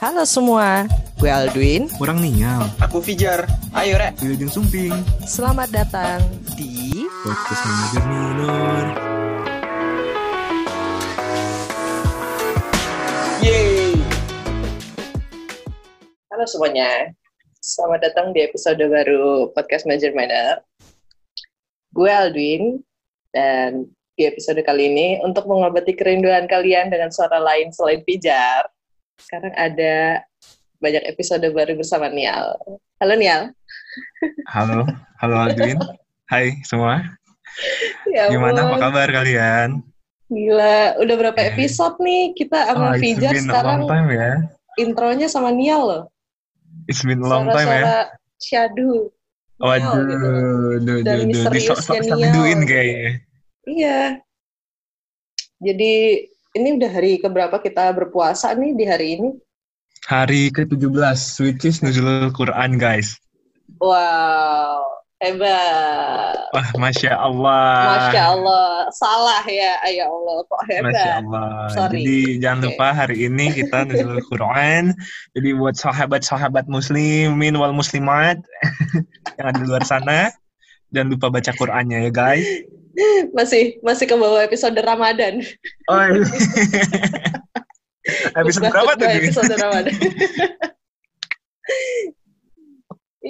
Halo semua, gue Aldwin. Kurang ninyal. Aku Fijar. Ayo, Rek. Wilujeng Sumping. Selamat datang di Podcast Manager Minor. Yeay. Halo semuanya. Selamat datang di episode baru Podcast Major Minor. Gue Aldwin dan di episode kali ini untuk mengobati kerinduan kalian dengan suara lain selain Pijar. Sekarang ada banyak episode baru bersama Nial. Halo Nial. Halo, halo Aldwin. Hai semua. Ya Gimana apa kabar kalian? Gila, udah berapa Eh. episode nih kita sama Oh, a sekarang long time ya. intronya sama Nial loh. It's been a long time ya. Suara-suara syadu. Nial Waduh, gitu. duh, duh, duh. Disok-sok Nial. samduin kayaknya. Iya. Jadi ini udah hari keberapa kita berpuasa nih di hari ini? Hari ke-17, which is Nuzulul Quran, guys. Wow, hebat. Wah, Masya Allah. Masya Allah, salah ya, ya Allah, kok hebat. Masya Allah. Sorry. Jadi jangan Oke. lupa hari ini kita Nuzulul Quran. Jadi buat sahabat-sahabat muslimin wal muslimat yang ada di luar sana, jangan lupa baca Qurannya ya guys. Masih masih ke bawah episode Ramadan. Oh, iya. Episode berapa tuh? Din? Episode Ramadan.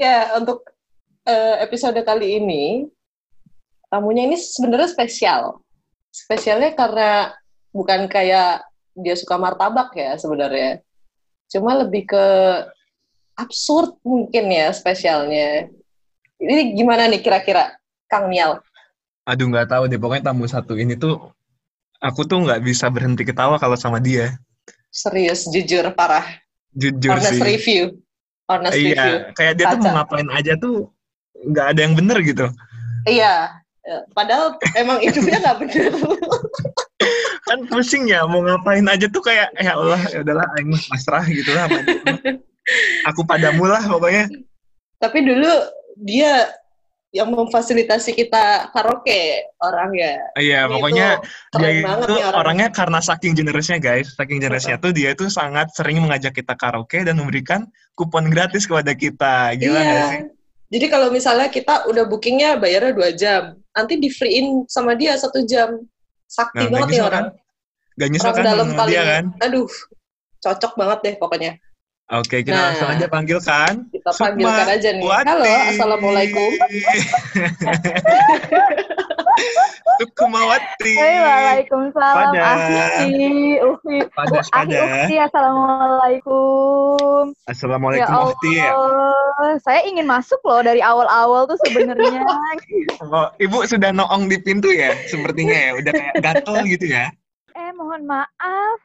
ya, untuk eh, episode kali ini tamunya ini sebenarnya spesial. Spesialnya karena bukan kayak dia suka martabak ya sebenarnya. Cuma lebih ke absurd mungkin ya spesialnya. Ini gimana nih kira-kira Kang Nial? Aduh nggak tahu deh. Pokoknya tamu satu ini tuh aku tuh nggak bisa berhenti ketawa kalau sama dia. Serius, jujur, parah. Jujur Honest sih. review. Honest review. Iya, kayak dia tuh Kaca. mau ngapain aja tuh nggak ada yang bener gitu. Iya. Eh, Padahal emang hidupnya nggak bener. Kan pusing ya mau ngapain aja tuh kayak ya Allah ya udahlah aing pasrah gitu lah. dia. Aku padamu lah pokoknya. Tapi dulu dia yang memfasilitasi kita karaoke orangnya. Iya, Ini pokoknya keren dia itu orang. orangnya karena saking generasnya guys, saking generasnya tuh dia itu sangat sering mengajak kita karaoke dan memberikan kupon gratis kepada kita. Gila iya. sih? Jadi kalau misalnya kita udah bookingnya bayarnya dua jam, nanti di freein sama dia satu jam. Sakti Nah, banget nyesel orang. Gak nyesel Orang kan dalam paling, dia kan? aduh, cocok banget deh pokoknya. Oke, kita Nah. langsung aja panggilkan. Kita panggilkan aja nih. Halo, assalamualaikum. Sukmawati. Hai, waalaikumsalam. Pada. Ahli, Ufi, Pada, pada. Ukti, assalamualaikum. Assalamualaikum ya. Allah, saya ingin masuk loh dari awal-awal tuh sebenarnya. Oh, Ibu sudah noong di pintu ya, sepertinya ya. Udah kayak gatel gitu ya. Eh, mohon maaf.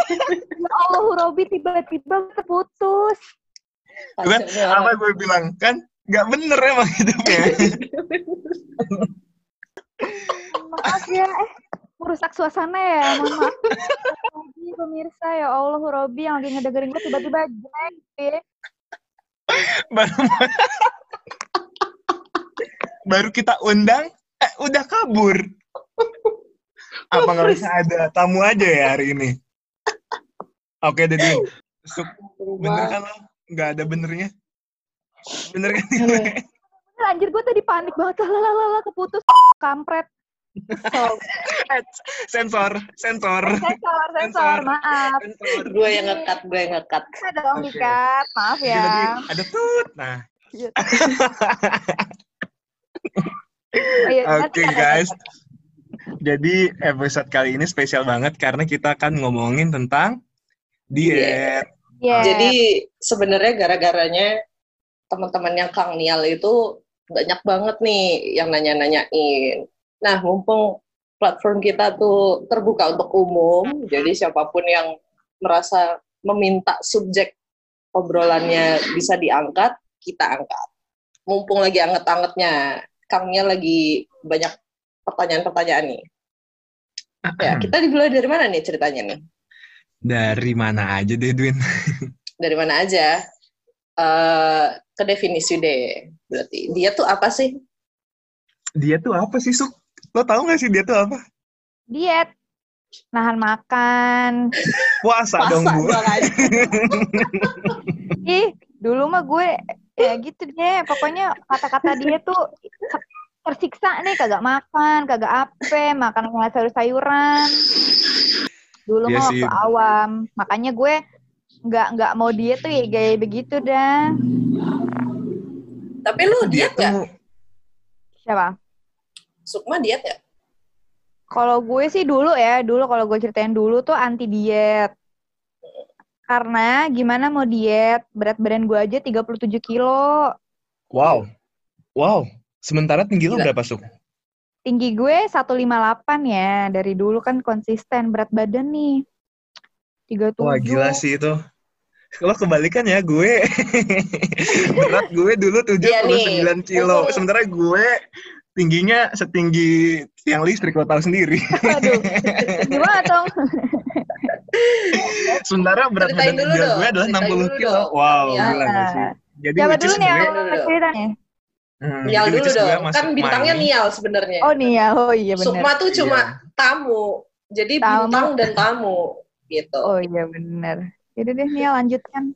ya Allah, Robi tiba-tiba terputus. Kan apa gue bilang kan nggak bener emang hidupnya. Maaf ya, eh merusak suasana ya. Mohon maaf. Lagi pemirsa ya Allah, Robi yang lagi ngedengerin gue tiba-tiba jelek. ya. baru baru kita undang, eh udah kabur. Apa nggak bisa ada tamu aja ya hari ini? Oke, Dedi. Suk, bener kan lo? Nggak ada benernya? Bener kan? Bener, Anjir gue tadi panik banget. Lalalala, keputus. Kampret. So, sensor, sensor. sensor, sensor, maaf. Gue yang ngekat, gue yang ngekat. Bisa dong dikat, maaf Jadi ya. tadi ada tut. Nah, Oh, iya, nanti Oke ada- guys. Jadi episode kali ini spesial banget karena kita akan ngomongin tentang diet. Iya. Jadi sebenarnya gara-garanya teman-teman yang Kang Nial itu banyak banget nih yang nanya-nanyain. Nah, mumpung platform kita tuh terbuka untuk umum, jadi siapa pun yang merasa meminta subjek obrolannya bisa diangkat, kita angkat. Mumpung lagi anget-angetnya, Kang Nial lagi banyak pertanyaan-pertanyaan nih. Ya, kita dimulai dari mana nih ceritanya nih? Dari mana aja deh, Dwin? dari mana aja eh ke definisi deh berarti dia tuh apa sih Dia tuh apa sih, Suk? Lo tau gak sih dia tuh apa? Diet. nahan makan. Puasa, Puasa dong bu. Ih, dulu mah gue ya gitu deh. Pokoknya kata-kata dia tuh tersiksa nih kagak makan, kagak ape, makan sayur-sayuran. Dulu Iya mah waktu awam. Makanya gue nggak nggak mau diet tuh ya gaya begitu dah. Tapi lu diet nggak? tuh Siapa? Sukma diet nggak? Kalau gue sih dulu ya, dulu kalau gue ceritain dulu tuh anti diet. Karena gimana mau diet, berat badan gue aja 37 kilo. wow, wow. Sementara tinggi lu berapa suk? Tinggi gue 158 ya, dari dulu kan konsisten berat badan nih. 37. Wah gila sih itu. Lo kebalikan ya gue. Berat gue dulu 79 Iya nih. kilo. Sementara gue tingginya setinggi tiang listrik lo tahu sendiri. Aduh, gimana dong? Sementara berat Ceritain badan dulu ideal gue adalah ceritain 60 dulu kilo. dong. Wow, Iya. gila gak sih? Jadi Siapa dulu nih yang? Hmm, Nial dulu dong. Kan bintangnya main. Nial sebenarnya. Oh ya, oh iya bener. Sukma tuh cuma Iya. tamu. Jadi Tamu. bintang dan tamu gitu. Oh iya bener. Jadi deh Nia lanjutkan.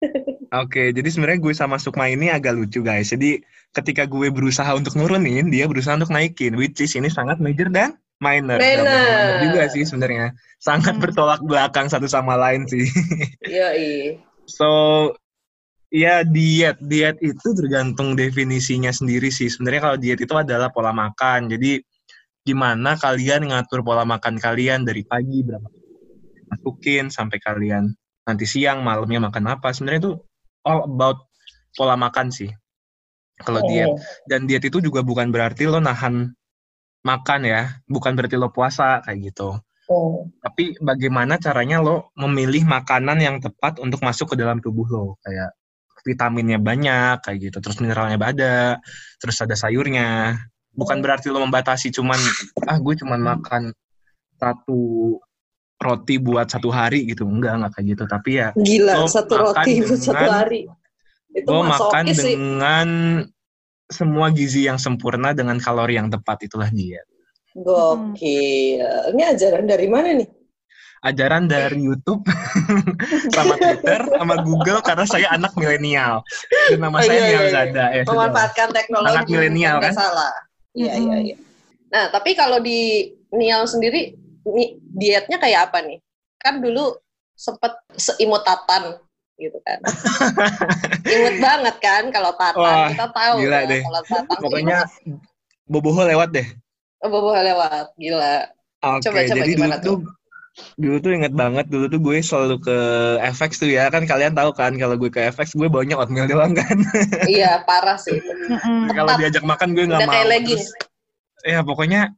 Oke, jadi sebenarnya gue sama Sukma ini agak lucu guys. Jadi ketika gue berusaha untuk nurunin, dia berusaha untuk naikin, which is ini sangat major dan minor. Minor. Juga sih sebenarnya. Sangat Hmm. bertolak belakang satu sama lain sih. Yoi. So, ya diet. Diet itu tergantung definisinya sendiri sih. Sebenarnya kalau diet itu adalah pola makan. Jadi gimana kalian ngatur pola makan kalian dari pagi berapa masukin sampai kalian nanti siang malamnya makan apa. Sebenarnya itu all about pola makan sih. Kalau diet Hmm. dan diet itu juga bukan berarti lo nahan makan ya, bukan berarti lo puasa kayak gitu. Hmm. Tapi bagaimana caranya lo memilih makanan yang tepat untuk masuk ke dalam tubuh lo, kayak vitaminnya banyak kayak gitu, terus mineralnya ada, terus ada sayurnya. Bukan berarti lo membatasi cuman ah gue cuman makan satu roti buat satu hari gitu, enggak enggak kayak gitu. Tapi ya Gila, Lo satu roti itu satu hari. Itu lo makan sih. dengan semua gizi yang sempurna dengan kalori yang tepat itulah diet. Gokil. Ini ajaran dari mana nih? Ajaran dari YouTube sama Twitter sama Google karena saya anak milenial. Dan nama Oh, saya iya, iya, iya. Zada. Ya. Memanfaatkan teknologi. Anak milenial, kan? salah. Iya, iya, iya. Nah, tapi kalau di Nial sendiri, ni- dietnya kayak apa nih? Kan dulu sempet seimut tatan gitu kan. Imut banget kan kalau tatan. Wah, Kita tahu gila kan deh. kalau tatan. Pokoknya Boboho lewat deh. Oh, bobo lewat. Gila. Coba, coba, jadi dulu gimana tuh dulu tuh inget banget dulu tuh gue selalu ke FX tuh ya kan kalian tahu kan kalau gue ke FX gue baunya oatmeal doang kan iya, parah sih. Mm-mm. kalau diajak makan gue nggak mau kayak legging. Terus, ya pokoknya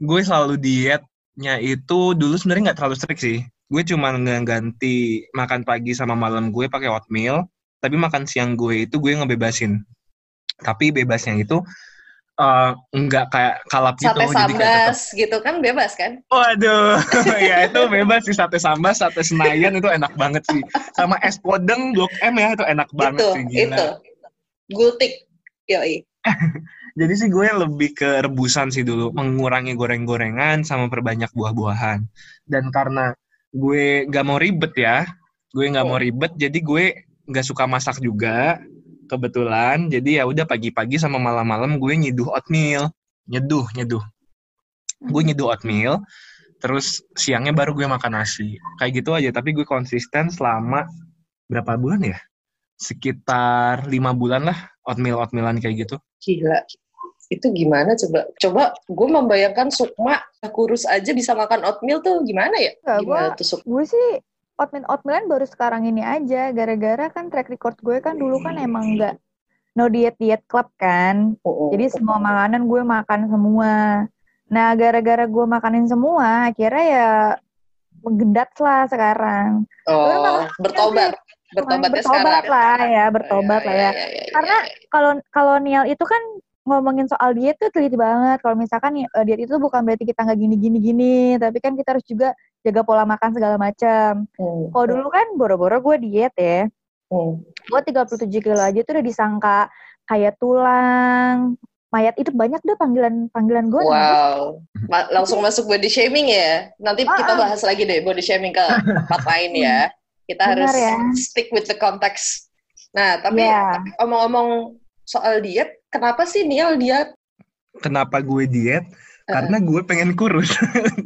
gue selalu dietnya itu dulu sebenarnya nggak terlalu strict sih gue cuma ngeganti makan pagi sama malam gue pakai oatmeal tapi makan siang gue itu gue ngebebasin tapi bebasnya itu eh, nggak kayak kalap gitu Sate jadi kayak tetap sambas gitu kan bebas kan? Waduh, ya itu bebas sih sate sambas, sate senayan itu enak banget sih. Sama es podeng Blok M ya itu enak banget itu, sih gila. itu. Gultik. Yoi. Jadi sih gue lebih ke rebusan sih dulu, mengurangi goreng-gorengan sama perbanyak buah-buahan. Dan karena gue gak mau ribet ya, gue nggak mau ribet, jadi gue nggak suka masak juga kebetulan. Jadi ya udah pagi-pagi sama malam-malam gue nyeduh oatmeal, nyeduh, nyeduh. Gue nyeduh oatmeal, terus siangnya baru gue makan nasi. Kayak gitu aja, tapi gue konsisten selama berapa bulan ya? Sekitar lima bulan lah oatmeal oatmealan kayak gitu. Gila. Itu gimana coba? Coba gue membayangkan Sukma kurus aja bisa makan oatmeal tuh gimana ya? Gimana gua- tuh Sukma? Gue sih oatmeal oatmealan baru sekarang ini aja. Gara-gara kan track record gue kan dulu kan emang nggak no diet diet club kan. Jadi semua makanan gue makan semua. Nah gara-gara gue makanin semua akhirnya ya menggendat lah sekarang. Oh, bertobat. Bertobatnya bertobat sekarang. lah ya bertobat lah ya. Karena kalau kalau Nial itu kan ngomongin soal diet tuh teliti banget. Kalau misalkan eh, diet itu bukan berarti kita nggak gini gini gini, tapi kan kita harus juga jaga pola makan segala macam. Hmm. Kalau dulu kan boro-boro gue diet ya. Hmm. Gue 37 kilo aja tuh udah disangka kayak tulang, mayat itu banyak deh panggilan panggilan gue Wow, Ma- langsung masuk body shaming ya. Nanti Ah, kita ah. bahas lagi deh body shaming ke tempat lain ya. Kita Benar harus ya. stick with the context. Nah, tapi Iya. omong-omong soal diet, kenapa sih Niel diet? Kenapa gue diet? Karena gue pengen kurus.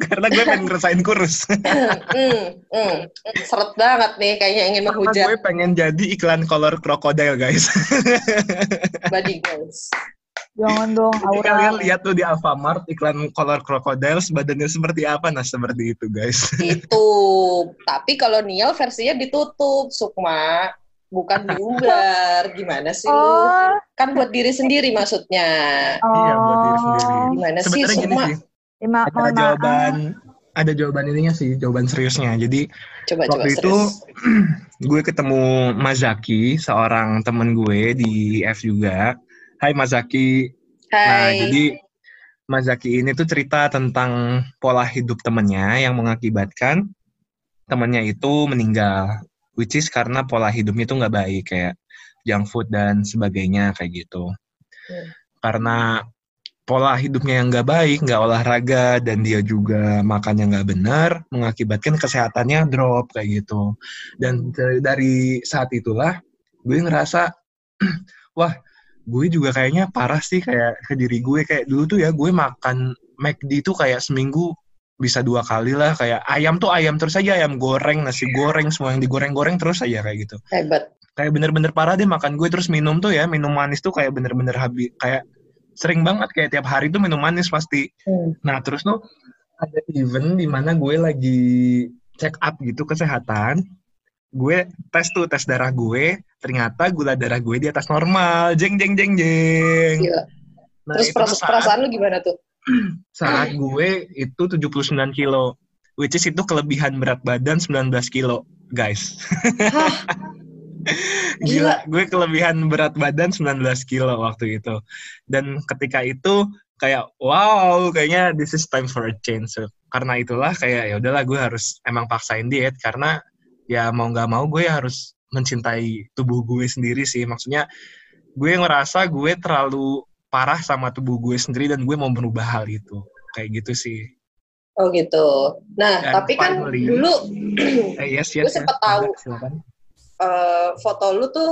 Karena gue pengen ngerasain kurus. hmm, hmm, seret banget nih, kayaknya ingin Karena gue menghujat pengen jadi iklan color crocodile, guys. body goals. jangan dong Jadi aura kalian lihat tuh di Alfamart iklan color crocodiles badannya seperti apa? Nah, seperti itu, guys. Itu. Tapi kalau Niel versinya ditutup, Sukma. Bukan diumbar. Gimana sih lu? oh Kan buat diri sendiri maksudnya. oh Iya, buat diri sendiri. Gimana sih, Sebenarnya gini Sukma? sih, Ya, ma- ada jawaban ada jawaban ininya sih, jawaban seriusnya. Jadi Coba, coba, waktu itu serius. gue ketemu Mazaki, seorang temen gue di F juga. Hai Mazaki. Nah, Hai. jadi Mazaki ini tuh cerita tentang pola hidup temennya yang mengakibatkan temennya itu meninggal. Which is karena pola hidupnya itu nggak baik, kayak junk food dan sebagainya, kayak gitu. Hmm. Karena pola hidupnya yang nggak baik, nggak olahraga, dan dia juga makannya nggak benar, mengakibatkan kesehatannya drop, kayak gitu. Dan dari- saat itulah, gue ngerasa, wah, gue juga kayaknya parah sih kayak ke diri gue kayak dulu tuh ya gue makan McD tuh kayak seminggu bisa dua kali lah kayak ayam tuh ayam terus aja ayam goreng nasi goreng semua yang digoreng-goreng terus aja kayak gitu Hebat. kayak bener-bener parah deh makan gue terus minum tuh ya minum manis tuh kayak bener-bener habis kayak sering banget kayak tiap hari tuh minum manis pasti Hmm. nah terus tuh ada event di mana gue lagi check up gitu kesehatan gue tes tuh tes darah gue ternyata gula darah gue di atas normal jeng jeng jeng jeng Gila. nah Terus perasaan lu gimana tuh? Saat gue itu 79 kilo which is itu kelebihan berat badan 19 kilo guys Hah? Gila, gue kelebihan berat badan 19 kilo waktu itu. Dan ketika itu kayak wow, kayaknya this is time for a change. So, karena itulah kayak ya udahlah gue harus emang paksain diet karena ya mau nggak mau gue harus mencintai tubuh gue sendiri sih. Maksudnya gue ngerasa gue terlalu parah sama tubuh gue sendiri dan gue mau merubah hal itu. Kayak gitu sih. Oh gitu. Nah, Dan tapi kan finally- dulu Eh, yes, Gue yes, sempet yes. tahu. Silakan. eh, foto lu tuh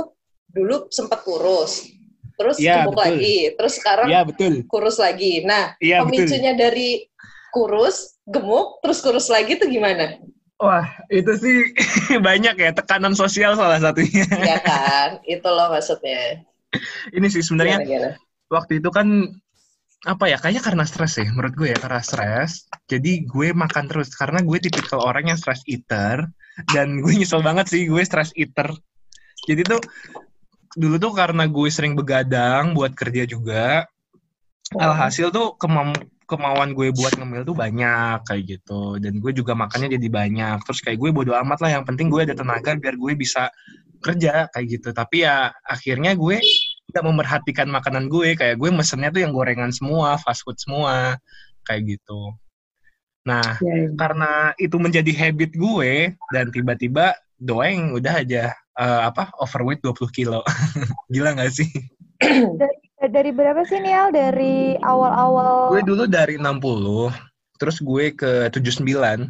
dulu sempat kurus. Terus Iya, gemuk betul. lagi. Terus sekarang Iya, betul. kurus lagi. Nah, Iya, betul. pemicunya dari kurus, gemuk, terus kurus lagi tuh gimana? Wah, itu sih banyak ya tekanan sosial salah satunya. ya kan? Itu loh maksudnya. Ini sih sebenarnya Gimana, gimana? Waktu itu kan apa ya? Kayaknya karena stres sih, menurut gue ya karena stres. Jadi gue makan terus karena gue tipikal orang yang stress eater dan gue nyesel banget sih gue stress eater. Jadi tuh dulu tuh karena gue sering begadang buat kerja juga, alhasil tuh kemam kemauan gue buat ngemil tuh banyak kayak gitu dan gue juga makannya jadi banyak terus kayak gue bodo amat lah yang penting gue ada tenaga biar gue bisa kerja kayak gitu tapi ya akhirnya gue tidak memerhatikan makanan gue kayak gue mesennya tuh yang gorengan semua fast food semua kayak gitu nah karena itu menjadi habit gue dan tiba-tiba doeng udah aja eh, apa overweight 20 kilo gila nggak sih Dari berapa sih Nial? Dari awal-awal Gue dulu dari 60, terus gue ke 79.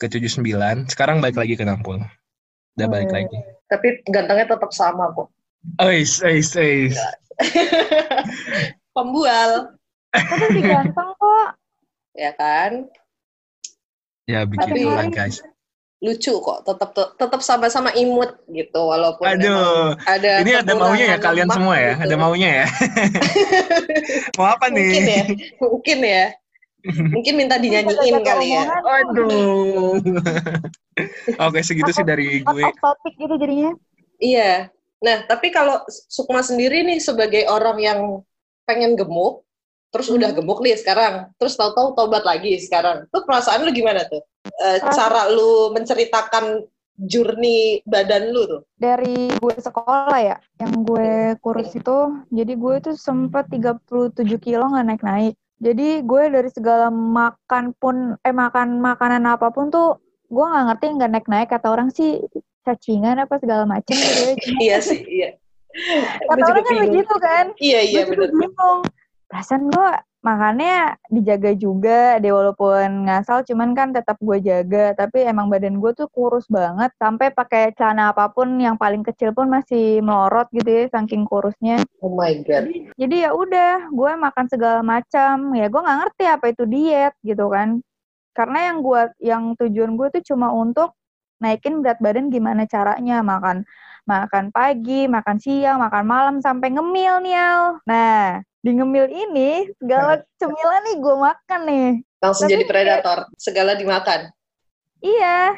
Ke 79, sekarang balik lagi ke 60. Udah balik Hmm. lagi. Tapi gantengnya tetap sama kok. Eis, eis, eis. Pembual, Tapi lebih ganteng kok. ya kan? Ya begitulah Tapi- guys. Lucu kok, tetap tetap sama-sama imut gitu walaupun Aduh, ada ini ada maunya ya kalian lemak semua ya? gitu. Ada maunya ya? Mau apa nih? Mungkin ya, mungkin ya. Mungkin minta dinyanyiin kali ya. Aduh. Oke, segitu sih dari gue. of topic gitu jadinya. Iya. Nah, tapi kalau Sukma sendiri nih sebagai orang yang pengen gemuk, terus udah Hmm. gemuk nih sekarang, terus tahu-tahu tobat lagi sekarang. Tuh perasaan lu gimana tuh? Eh, Perasaan- cara lu menceritakan journey badan lu tuh. Dari gue sekolah ya, yang gue kurus itu, jadi gue tuh sempet 37 kilo nggak naik-naik. Jadi gue dari segala makan pun, eh makan makanan apa pun tuh, gue nggak ngerti nggak naik-naik. Kata orang sih cacingan apa segala macam gitu ya. Iya sih, iya. Kata orang kan begitu kan. Iya iya bener. bingung. Perasaan gue makannya dijaga juga deh walaupun ngasal cuman kan tetap gue jaga tapi emang badan gue tuh kurus banget sampai pakai celana apa pun yang paling kecil pun masih melorot gitu ya saking kurusnya Oh my god. jadi ya udah gue makan segala macam ya gue nggak ngerti apa itu diet gitu kan karena yang gue yang tujuan gue tuh cuma untuk naikin berat badan gimana caranya makan makan pagi makan siang makan malam sampai ngemil nih Al. nah di ngemil ini segala cemilan nih gue makan nih Langsung Tapi- jadi predator. Segala dimakan. iya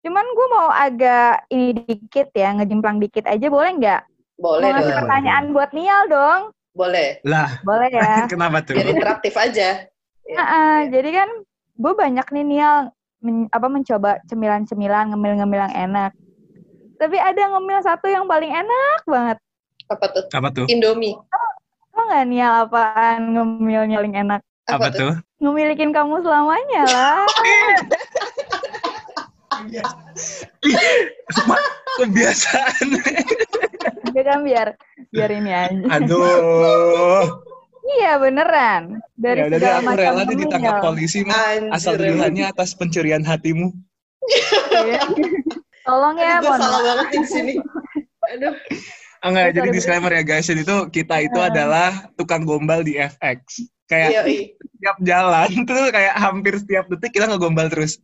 cuman gue mau agak ini dikit ya ngejimplang dikit aja boleh nggak Boleh mau dong. pertanyaan buat Nial dong Boleh. Lah, boleh ya kenapa tuh? Biar interaktif aja. Ah, ah, jadi kan gue banyak nih Nial men- apa mencoba cemilan-cemilan ngemil-ngemil yang enak. Tapi ada ngemil satu yang paling enak banget. Apa tuh? Apa tuh? Indomie. Tau nggak Nial apaan ngemilnya paling enak? Apa tuh? Ngemilikin kamu selamanya lah. Kebiasaan. Dia kan biar biar ini aja. Aduh. Iya beneran. Dari ya udah segala aku macam rela deh ditangkap polisi mah. Asal tuduhannya atas pencurian hatimu. Iya. Tolong ya, gue mohon salah banget di sini. Aduh. Ah, enggak, Oh, jadi disclaimer ya guys, jadi itu kita itu Ah. adalah tukang gombal di FX. Kayak iya. setiap jalan tuh kayak hampir setiap detik kita ngegombal terus.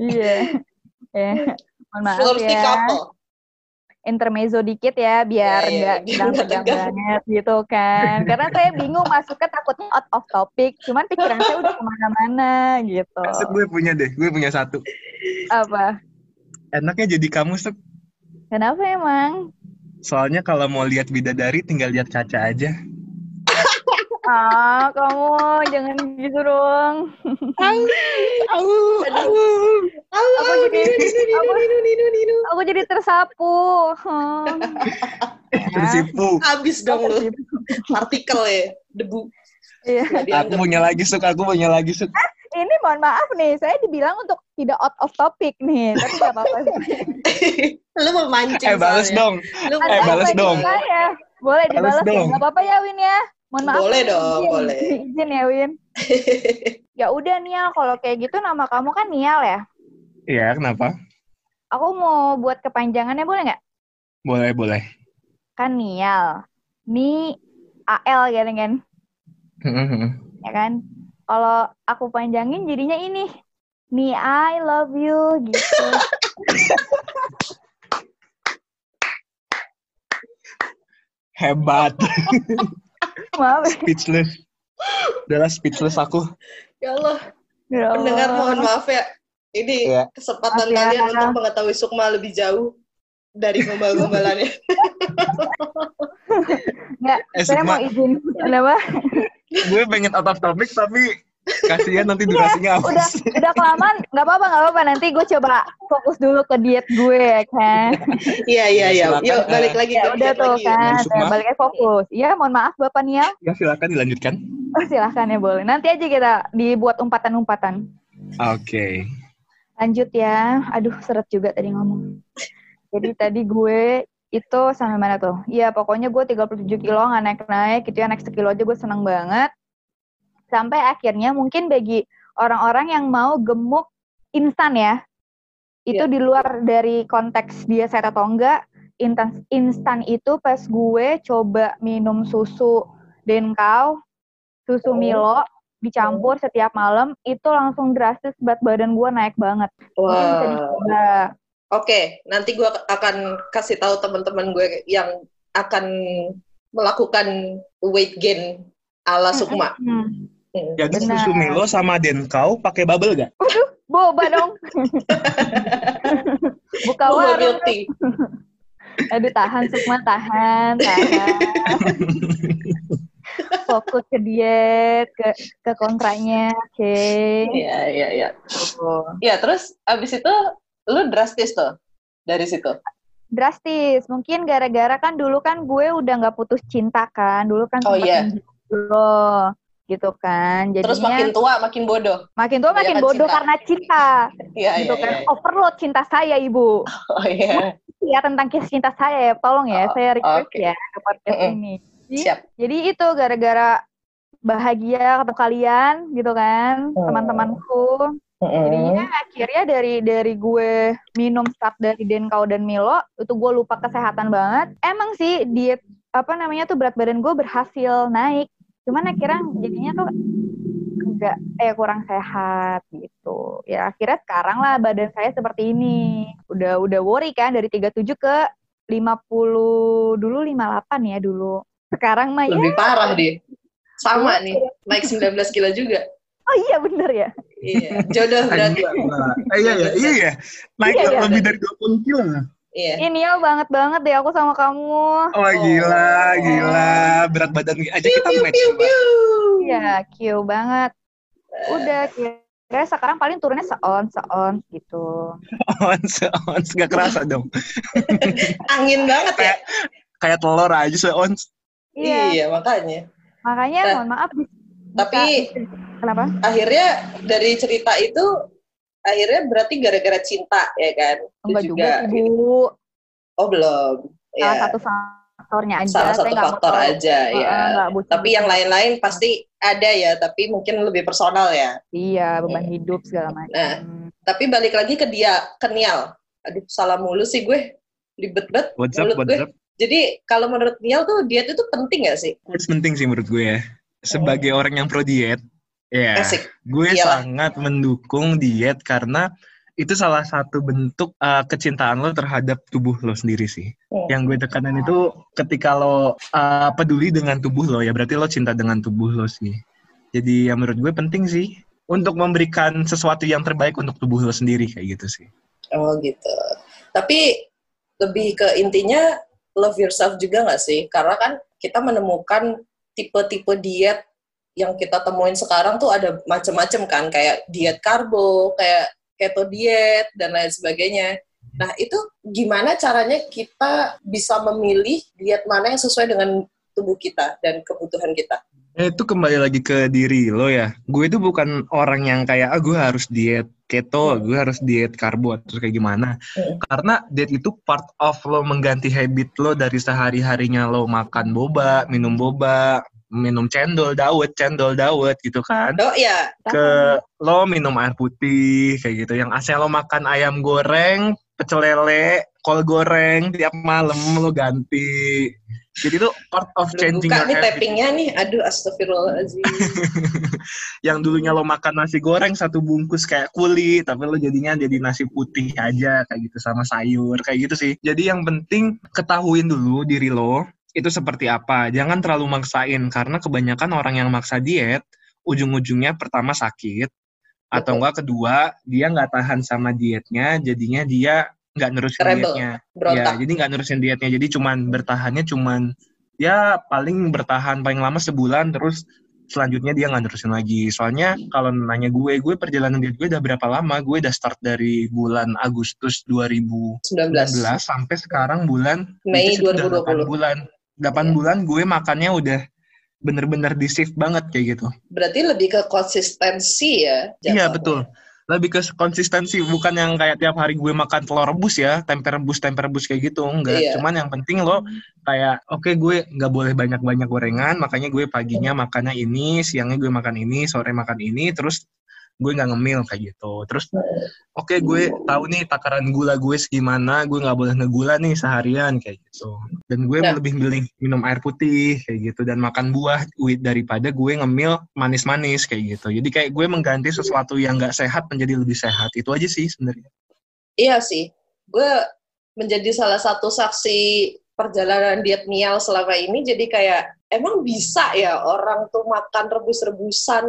Iya. Ya. Mohon maaf Flirty ya. couple. Intermezzo dikit ya biar Ya, ya, nggak biar tegang-tegang banget gitu kan karena saya bingung masuknya takutnya out of topic cuman pikiran saya udah ke mana-mana gitu Maksud gue punya deh, gue punya satu. apa Enaknya jadi kamu Sep. kenapa emang Soalnya kalau mau lihat bidadari tinggal lihat kaca aja. Ah kamu jangan gitu dong Au, au, au. Aku jadi- aku jadi tersapu. Tersipu. Habis dong lu. Partikel ya, debu. Iya. Aku punya lagi Suk, aku punya lagi Suk. ini mohon maaf nih saya dibilang untuk tidak out of topic nih tapi nggak apa-apa Lu mau mancing Eh balas soalnya. dong. Lu mau Eh, balas dong. saya. boleh Balas dibalas ya dong. nggak apa-apa ya Win ya mohon maaf Boleh dong, izin. boleh. izin ya Win ya udah Nial kalau kayak gitu nama kamu kan Nial ya Iya, kenapa? aku mau buat kepanjangannya boleh nggak Boleh, boleh. kan Nial Ni AL gitu kan ya kan kalau aku panjangin jadinya ini Ni I love you gitu Hebat. Maaf ya. speechless. Udahlah speechless aku. Ya Allah, Ya Allah. pendengar mohon maaf ya. Ini Iya. kesempatan ya. kalian untuk mengetahui Sukma lebih jauh dari gombal-gombalannya. nggak Eh, saya mau izin kenapa Gue pengen out of topic tapi kasihan nanti durasinya Iya, udah udah kelamaan. Nggak apa-apa nggak apa-apa. Nanti gue coba fokus dulu ke diet gue ya kan? Iya, iya, iya. Silakan, Yuk, balik lagi ya ke udah tuh lagi. kan. Ya, balik lagi fokus. Iya mohon maaf bapak Nial Ya silakan dilanjutkan. oh, silahkan ya boleh. Nanti aja kita dibuat umpatan-umpatan. Oke. lanjut ya. Aduh seret juga tadi ngomong. Jadi tadi gue itu sampai mana tuh? Iya pokoknya gue 37 kilo nggak naik-naik. Gitu ya naik sekilo aja gue seneng banget sampai akhirnya mungkin bagi orang-orang yang mau gemuk instan ya itu Iya. di luar dari konteks dia sehat atau enggak instan instan itu pas gue coba minum susu denkau susu Oh. Milo dicampur setiap malam itu langsung drastis berat badan gue naik banget dicoba. Oke, nanti gue akan kasih tahu teman-teman gue yang akan melakukan weight gain ala Sukma. Hmm. Hmm. Jadi Benar. susu Milo sama Denkau pakai bubble gak? Boba dong. Buka warung. Aduh tahan Sukma tahan, tahan. Fokus ke diet, ke ke kontraknya. Oke. Iya, iya, iya. Ya, terus abis itu lu drastis tuh dari situ. Drastis. Mungkin gara-gara kan dulu kan gue udah nggak putus cinta kan. Dulu kan Oh, sempet iya. Gitu kan. Jadinya Terus makin tua makin bodoh. makin tua makin Kebanyakan bodoh cinta. karena cinta. Iya, gitu iya, kan. iya. Overload cinta saya, Ibu. Oh iya. ya tentang kisah cinta saya ya. Tolong ya, Oh, saya request oke. ya ke podcast Mm-mm. ini. Jadi, Siap. jadi itu gara-gara bahagia ketemu kalian gitu kan, Oh. teman-temanku. Mm-mm. Jadinya akhirnya dari dari gue minum start dari Denkau dan Milo, itu gue lupa kesehatan banget. Emang sih diet apa namanya tuh berat badan gue berhasil naik. Cuman akhirnya jadinya tuh enggak eh kurang sehat gitu. Ya akhirnya sekarang lah badan saya seperti ini. Udah udah worry kan dari 37 ke 50 dulu 58 ya dulu. Sekarang mah ya Lebih parah deh. Sama nih, naik 19 kilo juga. oh iya bener ya. Iya, jodoh berarti. Iya. Eh, iya, iya, iya, iya. Naik Iya, iya. lebih dari 20 kilo. Nggak? Iya. Ini ya banget banget deh aku sama kamu. Oh, gila, gila. Berat badan aja kita match. Piu, Mbak. piu. Iya, cute banget. Udah kira sekarang paling turunnya seon seon gitu. Ons, ons. Gak kerasa dong. Angin banget ya. Kayak telur aja seons. Iya. Iya, makanya. Makanya Nah, mohon maaf. bisa- Tapi kenapa? akhirnya dari cerita itu akhirnya berarti gara-gara cinta ya kan? Itu Enggak juga, sih, Bu. Oh, belum. Salah Ya. satu faktornya aja. Salah Saya satu faktor tahu. aja Heeh, ya. nggak bucin- Tapi yang lain-lain pasti ada ya, tapi mungkin lebih personal ya. Iya, beban hidup segala macam. Nah. Tapi balik lagi ke dia, ke Nial. Aduh, salah mulu sih gue. Ribet banget What's up, mulut gue. up? Jadi kalau menurut Nial tuh diet itu penting gak sih? Penting sih menurut gue ya. Sebagai orang yang pro diet, ya, Asik. gue Iyalah. sangat mendukung diet karena itu salah satu bentuk uh, kecintaan lo terhadap tubuh lo sendiri sih. Hmm. Yang gue tekanan itu ketika lo uh, peduli dengan tubuh lo ya berarti lo cinta dengan tubuh lo sih. Jadi ya menurut gue penting sih untuk memberikan sesuatu yang terbaik untuk tubuh lo sendiri kayak gitu sih. Oh gitu. Tapi lebih ke intinya love yourself juga nggak sih? Karena kan kita menemukan tipe-tipe diet yang kita temuin sekarang tuh ada macam-macam kan, kayak diet karbo, kayak keto diet dan lain sebagainya. Nah itu gimana caranya kita bisa memilih diet mana yang sesuai dengan tubuh kita dan kebutuhan kita? Eh, itu kembali lagi ke diri lo ya. Gue itu bukan orang yang kayak ah gue harus diet keto, gue harus diet karbo atau kayak gimana. Hmm. Karena diet itu part of lo mengganti habit lo dari sehari-harinya lo makan boba, minum boba, minum cendol dawet, cendol dawet gitu kan. Oh ya, Ke lo minum air putih kayak gitu. Yang asalnya lo makan ayam goreng, pecel lele, kol goreng tiap malam lo ganti. Jadi itu part of changing buka your nih tappingnya nih. Aduh, astagfirullahaladzim. yang dulunya lo makan nasi goreng satu bungkus kayak kulit tapi lo jadinya jadi nasi putih aja kayak gitu sama sayur kayak gitu sih jadi yang penting ketahuin dulu diri lo itu seperti apa jangan terlalu maksain karena kebanyakan orang yang maksa diet ujung-ujungnya pertama sakit atau enggak kedua dia nggak tahan sama dietnya jadinya dia nggak nerusin Rebel. dietnya ya Berontak. jadi nggak nerusin dietnya jadi cuman bertahannya cuman ya paling bertahan paling lama sebulan terus selanjutnya dia nggak nerusin lagi soalnya kalau nanya gue gue perjalanan diet gue udah berapa lama gue udah start dari bulan Agustus 2019 19. sampai sekarang bulan Mei which is udah 8 2020. bulan 8 Iya. bulan gue makannya udah bener-bener di shift banget kayak gitu Berarti lebih ke konsistensi ya. Iya betul. Lebih ke konsistensi bukan yang kayak tiap hari gue makan telur rebus ya, tempe rebus tempe rebus kayak gitu enggak. Iya. Cuman yang penting lo kayak oke gue nggak boleh banyak-banyak gorengan, makanya gue paginya makannya ini, siangnya gue makan ini, sore makan ini, terus gue nggak ngemil kayak gitu. Terus oke gue tahu nih takaran gula gue segimana, gue nggak boleh ngegula nih seharian kayak gitu. Dan gue Nah. lebih milih minum air putih kayak gitu dan makan buah daripada gue ngemil manis-manis kayak gitu. Jadi kayak gue mengganti sesuatu yang nggak sehat menjadi lebih sehat. Itu aja sih sebenarnya. Iya sih. Gue menjadi salah satu saksi perjalanan diet Nial selama ini jadi kayak emang bisa ya orang tuh makan rebus-rebusan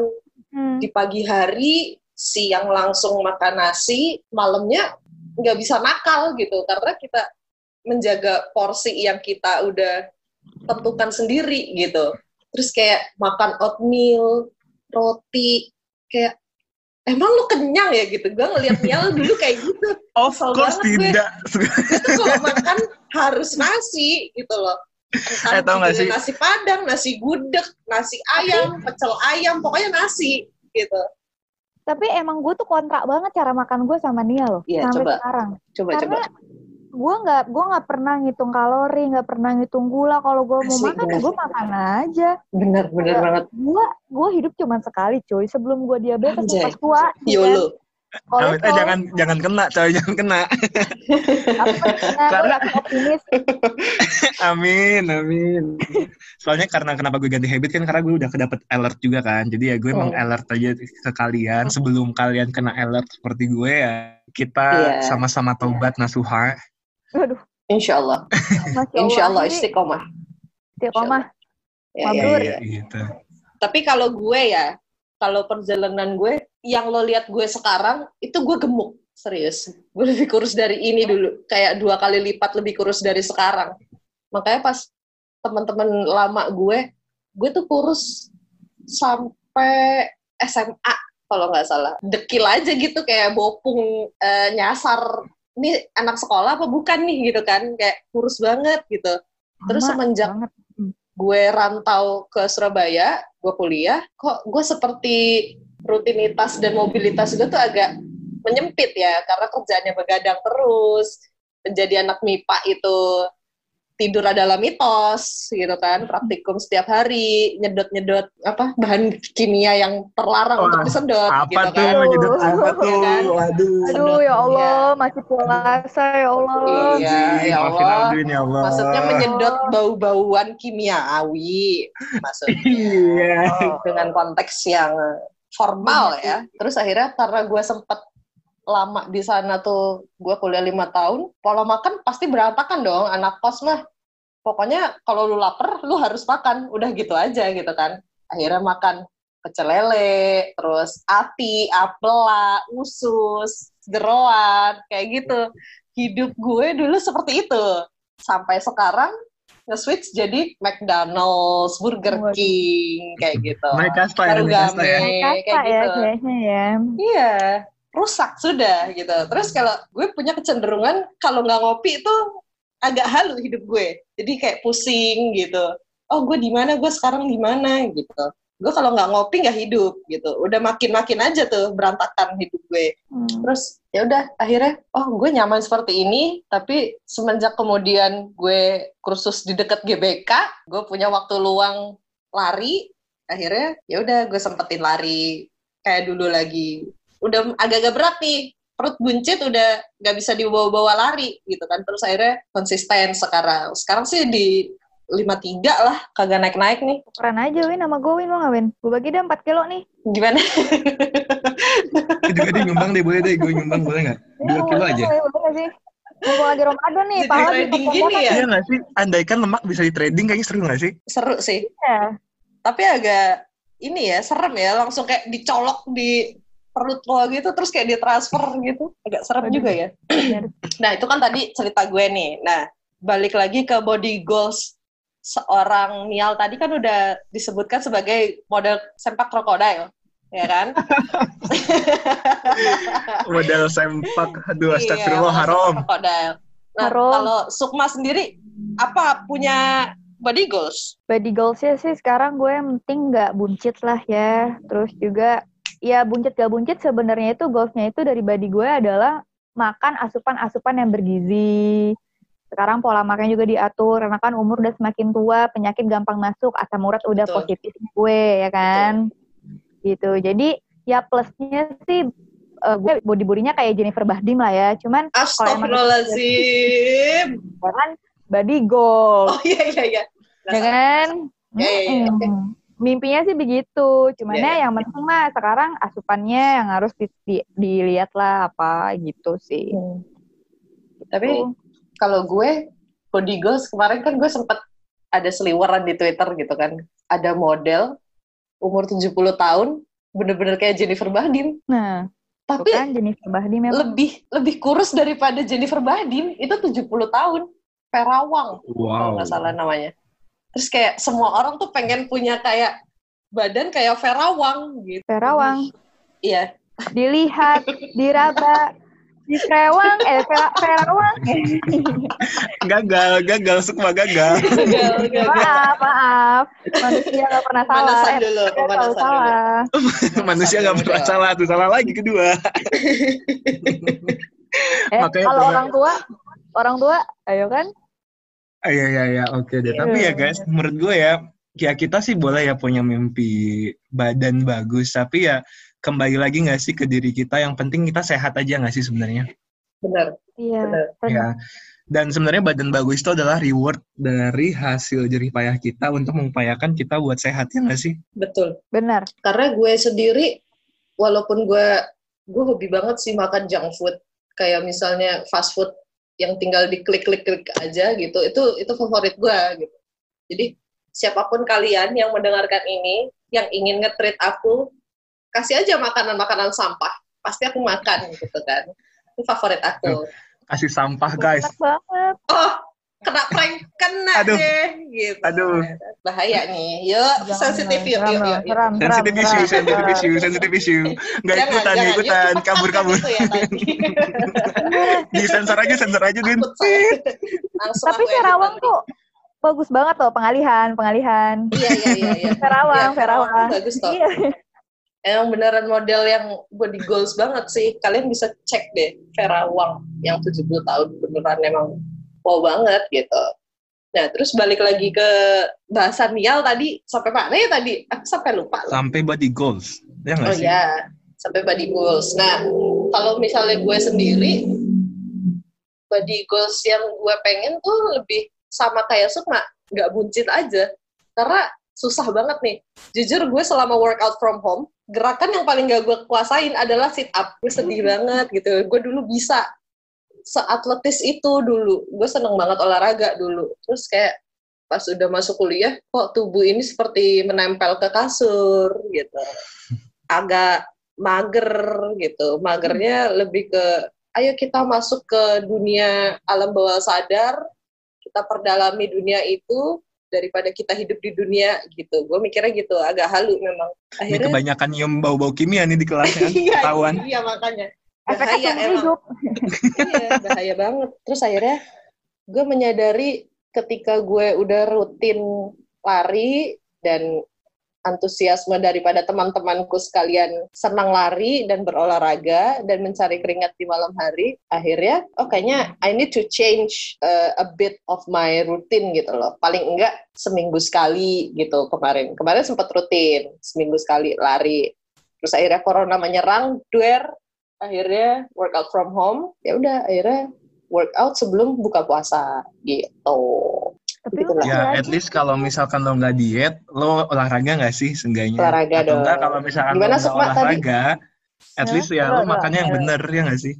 Hmm. di pagi hari, siang langsung makan nasi, malamnya nggak bisa nakal gitu karena kita menjaga porsi yang kita udah tentukan sendiri gitu. Terus kayak makan oatmeal, roti, kayak emang lu kenyang ya gitu. Gue ngeliat Nial dulu kayak gitu. Of Kesel course banget gue. tidak. Itu kalau makan harus nasi gitu loh. Eh, tau nggak sih? Nasi padang, nasi gudeg, nasi ayam, pecel ayam, pokoknya nasi gitu. Tapi emang gue tuh kontrak banget cara makan gue sama Nia loh. Iya, sampai coba. sekarang. Coba Karena coba. gue nggak gue nggak pernah ngitung kalori nggak pernah ngitung gula kalau gue mau makan ya gue makan aja Bener, bener banget. gue gue hidup cuma sekali cuy sebelum gue diabetes Anjay. pas tua ya kan? YOLO. Amit, eh, jangan jangan kena, coy, jangan kena. gue Karena- optimis Amin, amin. Soalnya karena kenapa gue ganti habit kan karena gue udah kedapet alert juga kan. Jadi ya gue Hmm. meng-alert aja ke kalian sebelum kalian kena alert seperti gue ya. Kita Iya. sama-sama taubat nasuha. Aduh, Insya Allah. Insya Allah istiqomah. istiqomah. Ya, ya, ya. gitu. Tapi kalau gue ya, kalau perjalanan gue, yang lo lihat gue sekarang, itu gue gemuk. Serius. Gue lebih kurus dari ini dulu. Kayak dua kali lipat lebih kurus dari sekarang. Makanya pas teman-teman lama gue, gue tuh kurus sampai SMA kalau nggak salah. Dekil aja gitu kayak bopung eh, nyasar. Ini anak sekolah apa bukan nih gitu kan? Kayak kurus banget gitu. Terus Sama semenjak banget. gue rantau ke Surabaya, gue kuliah, kok gue seperti rutinitas dan mobilitas gue tuh agak menyempit ya, karena kerjaannya begadang terus, menjadi anak MIPA itu tidur adalah mitos, gitu kan, praktikum setiap hari, nyedot-nyedot apa bahan kimia yang terlarang Wah, untuk disedot, Apa gitu tuh? kan. Menyedot apa Iya tuh? kan? Waduh. Aduh ya Allah, masih puasa ya Allah. Iya, ya Allah. Ya Allah. Maksudnya menyedot bau-bauan kimiawi, maksudnya. Iya. dengan konteks yang formal ya. Terus akhirnya karena gue sempet lama di sana tuh, gue kuliah lima tahun, pola makan pasti berantakan dong, anak kos mah. Pokoknya kalau lu lapar, lu harus makan, udah gitu aja gitu kan. Akhirnya makan pecel lele, terus ati, apela, usus, jeroan, kayak gitu. Hidup gue dulu seperti itu. Sampai sekarang nge-switch jadi McDonald's, Burger Waduh. King, kayak gitu. Naik kasta ya, Baru naik kasta ya. kayak kasta ya gitu. kayaknya ya. Iya, rusak sudah gitu. Terus kalau gue punya kecenderungan kalau nggak ngopi itu agak halu hidup gue. Jadi kayak pusing gitu. Oh gue di mana? Gue sekarang di mana gitu. Gue kalau nggak ngopi nggak hidup gitu. Udah makin-makin aja tuh berantakan hidup gue. Hmm. Terus ya udah akhirnya oh gue nyaman seperti ini tapi semenjak kemudian gue kursus di dekat GBK gue punya waktu luang lari akhirnya ya udah gue sempetin lari kayak dulu lagi udah agak-agak berat nih perut buncit udah nggak bisa dibawa-bawa lari gitu kan terus akhirnya konsisten sekarang sekarang sih di lima tiga lah kagak naik-naik nih Keren aja Win sama gue Win, mau nggak Win? Gue bagi deh 4 kilo nih. gimana juga dia nyumbang deh, boleh deh gue nyumbang, boleh nggak? Dua Ya, kilo aja. boleh, sih? Mumpung lagi Ramadan nih, Jadi pahala trading gini ya? Iya nggak sih? Andaikan lemak bisa di trading kayaknya seru nggak sih? seru sih ya. tapi agak ini ya serem ya langsung kayak dicolok di perut lo gitu terus kayak ditransfer gitu agak serem juga ya nah itu kan tadi cerita gue nih nah balik lagi ke body goals seorang Nial tadi kan udah disebutkan sebagai model sempak krokodil ya kan Model sempak, aduh Iya, astagfirullah haram. krokodil nah Haram. kalau Sukma sendiri apa punya body goals Body goalsnya sih sekarang gue yang penting nggak buncit lah ya. Terus juga ya buncit gak buncit sebenarnya itu goalsnya itu dari body gue adalah makan asupan-asupan yang bergizi. Sekarang pola makan juga diatur karena kan umur udah semakin tua, penyakit gampang masuk, asam urat udah Betul. positif gue ya kan. Gitu. Jadi ya plusnya sih eh, gue body bodinya kayak Jennifer Bahdim lah ya. Cuman Astagfirullahaladzim kan body goal. oh iya iya iya ya kan? Ya, ya, ya. Mm-mm. Mimpinya sih begitu, cuman Ya, ya yang penting mah sekarang asupannya yang harus di- di- dilihat lah apa gitu sih. Tapi Tuh. Kalau gue body goals kemarin kan gue sempet ada seliweran di Twitter gitu kan. Ada model umur 70 tahun bener-bener kayak Jennifer Bahdim. Nah, Tapi kan Jennifer Bahdim memang lebih lebih kurus daripada Jennifer Bahdim. Itu 70 tahun. Perawang kalau Wow. nggak salah namanya. Terus kayak semua orang tuh pengen punya kayak badan kayak Ferawang gitu. Ferawang. Iya. Dilihat, diraba, dikerewang, eh Fer- Ferawang. Gagal, gagal, semua gagal. Gagal, gagal. maaf, maaf. Manusia gak pernah salah. Pemanasan Eh, dulu, pemanasan dulu. salah. Manusia nggak pernah Udah. salah tuh, salah lagi kedua. Eh, Makanya kalau pernah- orang tua, orang tua, ayo kan? Ah, Iya iya iya oke deh. Tapi ya guys, menurut gue ya, ya kita sih boleh ya punya mimpi badan bagus, tapi ya kembali lagi nggak sih ke diri kita. Yang penting kita sehat aja nggak sih sebenarnya? Benar, Iya. Ya. Dan sebenarnya badan bagus itu adalah reward dari hasil jerih payah kita untuk mengupayakan kita buat sehat ya nggak sih? Betul. Benar. Karena gue sendiri, walaupun gue gue hobi banget sih makan junk food, kayak misalnya fast food yang tinggal diklik-klik-klik aja gitu, itu itu favorit gue gitu. Jadi siapa pun kalian yang mendengarkan ini, yang ingin nge-treat aku, kasih aja makanan-makanan sampah, pasti aku makan gitu kan. Itu favorit aku. Kasih sampah guys. Enak banget. Oh, kena prank, kena Aduh. deh gitu. Aduh. Bahaya nih. Yuk, Jangan, sensitif yuk, yuk, yuk, yuk. seram, sensitive seram. issue, sensitive issue. Nggak Jangan, ikutan, nggak jangan. Yuk, ikutan, kabur-kabur. kan itu ya tadi. Di sensor aja, sensor aja, Din. Tapi Karawang tuh bagus banget loh pengalihan, pengalihan. Iya, iya, iya. iya. Karawang, Iya, Karawang. Bagus toh. Iya. Emang beneran model yang body goals banget sih. Kalian bisa cek deh Ferawang yang 70 tahun beneran emang wow banget gitu. Nah, terus balik lagi ke bahasan Nial tadi sampai mana ya tadi? Aku sampai lupa. loh. Sampai body goals. Ya nggak Oh sih? ya, sampai body goals. Nah, kalau misalnya gue sendiri, body goals yang gue pengen tuh lebih sama kayak Sukma, nggak buncit aja. Karena susah banget nih. Jujur gue selama workout from home, gerakan yang paling gak gue kuasain adalah sit up. Gue sedih banget gitu. Gue dulu bisa seatletis itu dulu. Gue seneng banget olahraga dulu. Terus kayak pas udah masuk kuliah, kok tubuh ini seperti menempel ke kasur gitu. Agak mager gitu. Magernya lebih ke, ayo kita masuk ke dunia alam bawah sadar, kita perdalami dunia itu daripada kita hidup di dunia gitu. Gue mikirnya gitu, agak halu memang. Ini Akhirnya kebanyakan nyium bau-bau kimia nih di kelas kan? iya, Ketahuan. iya makanya. Bahaya emang. hidup. iya, bahaya banget. Terus akhirnya gue menyadari ketika gue udah rutin lari dan antusiasme daripada teman-temanku sekalian senang lari dan berolahraga dan mencari keringat di malam hari, akhirnya oh kayaknya I need to change uh, a bit of my routine gitu loh. Paling enggak seminggu sekali gitu kemarin. Kemarin sempat rutin seminggu sekali lari. Terus akhirnya corona menyerang, duer, akhirnya workout from home. Ya udah akhirnya workout sebelum buka puasa gitu. Tapi Gitu lu lah. masih Ya, aja at least kalau misalkan lo nggak diet, lo olahraga nggak sih seenggaknya? Olahraga Atau dong. enggak kalau misalkan Gimana, lo nggak Sukma, tadi? olahraga, at least ya lo Enggak, makannya yang bener, ya nggak sih?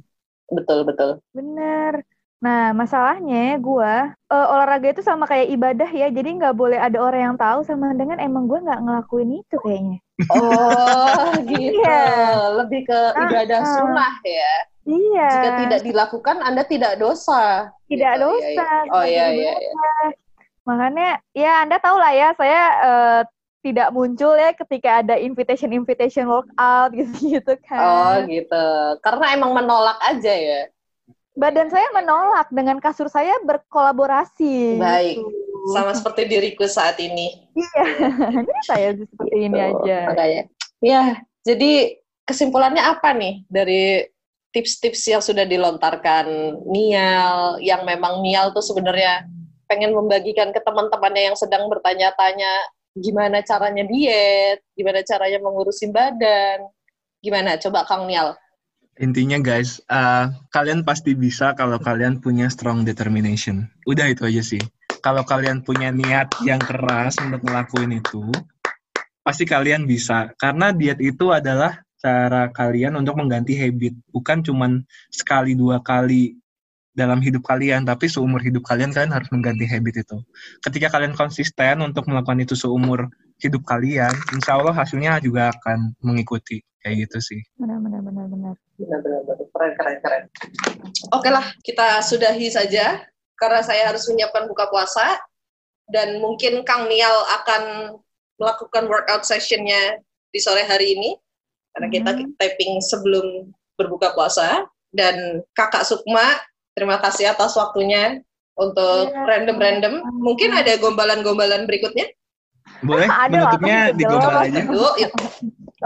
Betul betul. Bener. Nah, masalahnya gue olahraga itu sama kayak ibadah ya, jadi nggak boleh ada orang yang tahu sama dengan emang gue nggak ngelakuin itu kayaknya. Oh gitu. Iya. Lebih ke Ah, ibadah ah. sunnah ya. Iya. Jika tidak dilakukan Anda tidak dosa. Tidak Gitu, dosa. iya, iya. Oh seperti iya iya. ibadah. iya. Makanya ya Anda tahu lah ya, saya eh, tidak muncul ya ketika ada invitation invitation workout gitu-gitu Oh kan. gitu. Karena emang menolak aja ya. Badan saya menolak dengan kasur saya berkolaborasi. Baik. gitu. Sama seperti diriku saat ini. Iya, ini saya seperti ini Gitu, aja. Makanya. Ya, jadi kesimpulannya apa nih dari tips-tips yang sudah dilontarkan Nial, yang memang Nial tuh sebenarnya pengen membagikan ke teman-temannya yang sedang bertanya-tanya gimana caranya diet, gimana caranya mengurusin badan, gimana? Coba Kang Nial. Intinya guys, eh, kalian pasti bisa kalau kalian punya strong determination. Udah itu aja sih. Kalau kalian punya niat yang keras untuk ngelakuin itu, pasti kalian bisa. Karena diet itu adalah cara kalian untuk mengganti habit. Bukan cuman sekali dua kali dalam hidup kalian, tapi seumur hidup kalian kalian harus mengganti habit itu. Ketika kalian konsisten untuk melakukan itu seumur hidup kalian, insya Allah hasilnya juga akan mengikuti. Kayak gitu sih. Benar, benar, benar, benar. Benar-benar keren, keren, keren. Oke lah, kita sudahi saja karena saya harus menyiapkan buka puasa dan mungkin Kang Nial akan melakukan workout sessionnya di sore hari ini karena kita Hmm. taping sebelum berbuka puasa dan Kakak Sukma terima kasih atas waktunya untuk Iya. random-random. Mungkin ada gombalan-gombalan berikutnya. Boleh menutupnya digombal jelas. aja. Yuk, yuk.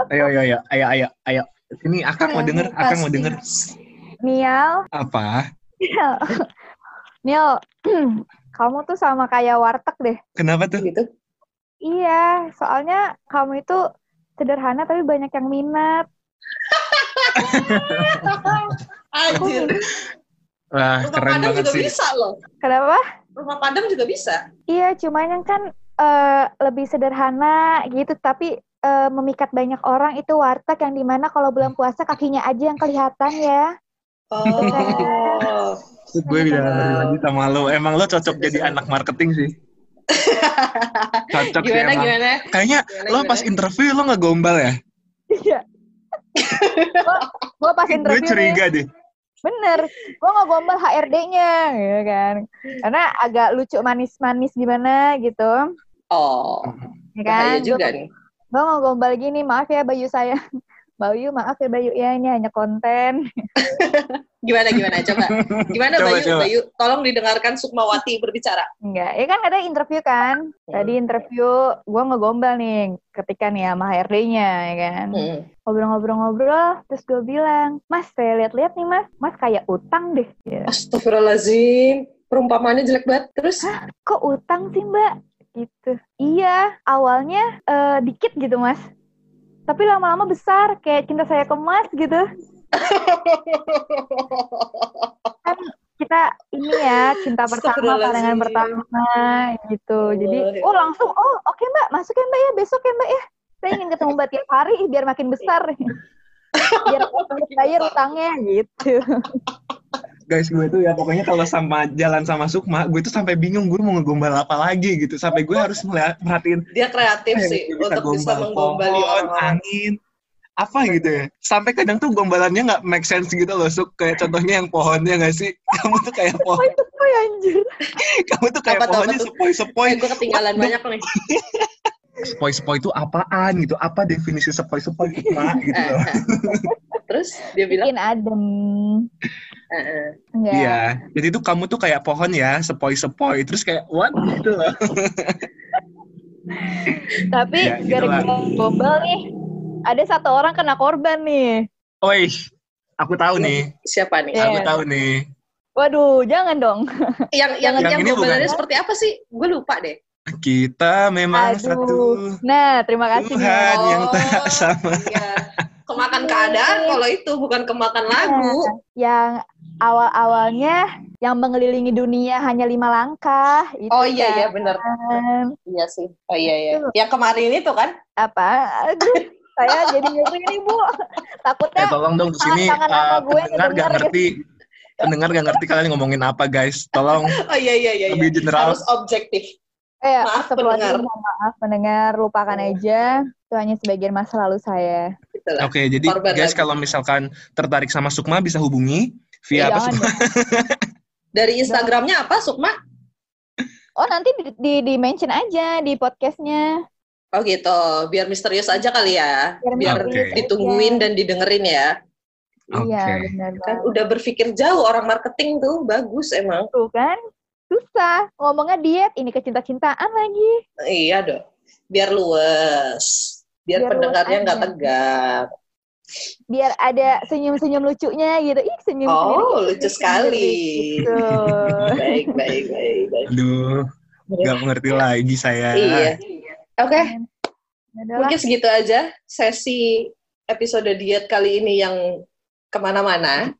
Ayo, ayo, ayo, ayo, ayo, ayo. Ini Akang mau denger, Akang mau Pasti. denger. Nial, Apa? Nil, kamu tuh sama kayak warteg deh. Kenapa tuh? gitu. Iya, soalnya kamu itu sederhana tapi banyak yang minat. Anjir. Wah, Rumah keren Padang banget juga sih. bisa loh. Kenapa? Rumah Padang juga bisa. Iya, cuman yang kan eh, lebih sederhana gitu, tapi eh, memikat banyak orang itu warteg yang di mana kalau bulan puasa kakinya aja yang kelihatan ya. Oh. Gue bisa ngerti lagi sama lo. Emang lo cocok jadi bisa. anak marketing sih. Cocok sih gimana emang. gimana? Kayaknya Gimana, lo gimana? pas interview lo nggak gombal ya? Iya. gue pas Gue interview nih, curiga deh. Bener, gue nggak gombal HRD-nya, gitu kan. Karena agak lucu manis-manis gimana gitu, Oh, ya kan. juga nih. Gue mau gombal gini, maaf ya Bayu saya. Bayu, maaf ya Bayu ya, ini hanya konten. Gimana gimana coba? Gimana Coba, Bayu? coba. Bayu, tolong didengarkan Sukmawati berbicara. Enggak, ya kan ada interview kan. Tadi interview, gue ngegombal nih ketika nih sama HRD-nya, ya kan. Hmm. Ngobrol-ngobrol-ngobrol, terus gue bilang, Mas, saya lihat-lihat nih Mas, Mas kayak utang deh. Gitu. Astagfirullahaladzim, perumpamaannya jelek banget. Terus, Kok utang sih Mbak? Gitu. Iya, awalnya eh, dikit gitu Mas. Tapi lama-lama besar, kayak cinta saya ke Mas gitu. Kan kita ini ya, cinta pertama, pandangan pertama gitu. Jadi, oh langsung, oh oke Mbak, masuk ya Mbak ya, besok ya Mbak ya. Saya ingin ketemu Mbak tiap hari biar makin besar. biar makin bayar utangnya gitu. Guys, gue tuh ya pokoknya kalau sama jalan sama Sukma, gue tuh sampai bingung gue mau ngegombal apa lagi gitu. Sampai gue harus melihat perhatiin dia kreatif eh, sih untuk bisa menggombali pohon, angin, apa gitu ya. Sampai kadang tuh gombalannya nggak make sense gitu loh, Suk. Kayak contohnya yang pohonnya nggak sih? Kamu tuh kayak Oh pohon, itu oh anjir. kamu tuh kayak Apa pohonnya apa tuh? sepoi-sepoi. Eh, gue ketinggalan banyak nih. Sepoi-sepoi itu apaan gitu? Apa definisi sepoi-sepoi Sukma gitu Eh, loh. Terus dia bilang, Bikin adem. eh, eh. Enggak. Iya, jadi tuh kamu tuh kayak pohon ya, sepoi-sepoi. Terus kayak what gitu loh. Tapi Ya, gitu gara-gara gombal nih, ada satu orang kena korban nih. Oi, aku tahu nih. siapa nih? Iya. Aku tahu nih. Waduh, jangan dong. Yang yang Yang yang ini bukan. seperti apa sih? Gue lupa deh. Kita memang Aduh. satu Nah, terima kasih Tuhan nih. yang tak Oh, sama. Iya. Kemakan keadaan kalau itu bukan kemakan lagu. Yang awal-awalnya yang mengelilingi dunia hanya lima langkah. Itu Oh iya iya kan. bener. Iya sih. Oh iya iya. Yang kemarin itu kan? Apa? Aduh, saya jadi ngeri nih, Bu. Eh Takutnya tolong dong di sini uh, pendengar gak ngerti. Pendengar gak ngerti kalian ngomongin apa guys. Tolong Oh iya iya iya. iya. lebih general. Harus objektif. eh Maaf, pendengar. mohon maaf pendengar, lupakan aja. Itu hanya sebagian masa lalu saya. Gitu lah. Oke, jadi Korban guys lagi. kalau misalkan tertarik sama Sukma bisa hubungi via apa Jangan Sukma? Dari Instagramnya apa Sukma? Oh nanti di, di, di mention aja di podcastnya. Oh gitu. Biar misterius aja kali ya. Biar Biar misterius ditungguin dan didengerin ya. Iya Oke. benar Kan udah berpikir jauh orang marketing tuh. Bagus emang. Tuh kan susah ngomongnya diet ini kecinta-cintaan lagi. Iya dong. Biar luwes. Biar, Biar pendengarnya nggak tegang. Biar ada senyum-senyum lucunya gitu. Ih senyum Oh, lucu sekali. Gitu. baik, baik, baik, baik. Aduh, gak mengerti lagi saya. Iya. Oke, Adalah mungkin segitu aja sesi episode diet kali ini yang ke mana-mana.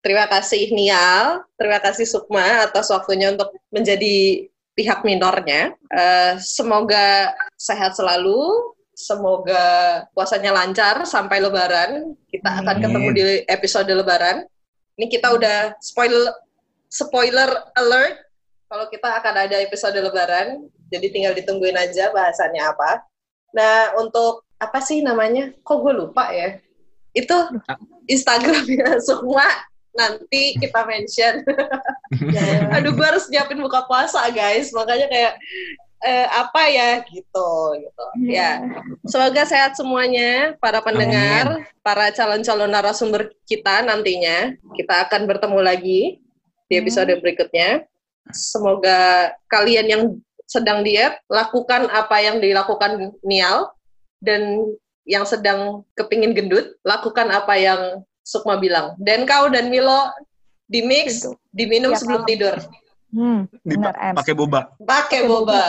Terima kasih Nial, terima kasih Sukma atas waktunya untuk menjadi pihak minornya. Eh, semoga sehat selalu, semoga puasanya lancar sampai Lebaran. Kita akan ketemu di episode Lebaran. Ini kita udah spoil spoiler alert kalau kita akan ada episode Lebaran. Jadi tinggal ditungguin aja bahasannya apa. Nah untuk apa sih namanya? Kok gue lupa ya? Itu Instagramnya semua nanti kita mention. Aduh, gue harus nyiapin buka puasa, guys. Makanya kayak eh, apa ya gitu, gitu. Ya, semoga sehat semuanya, para pendengar, para calon-calon narasumber kita nantinya. Kita akan bertemu lagi di episode berikutnya. Semoga kalian yang sedang diet lakukan apa yang dilakukan Nial dan yang sedang kepingin gendut lakukan apa yang Sukma bilang. Dan kau dan Milo di mix, diminum Tiap sebelum malam. tidur. Hmm, Dipa- benar, pakai boba. Pakai boba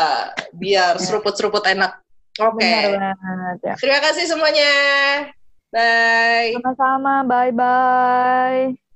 biar seruput-seruput enak. Oke. Benar banget ya. Terima kasih semuanya. Bye. Sama-sama, bye-bye.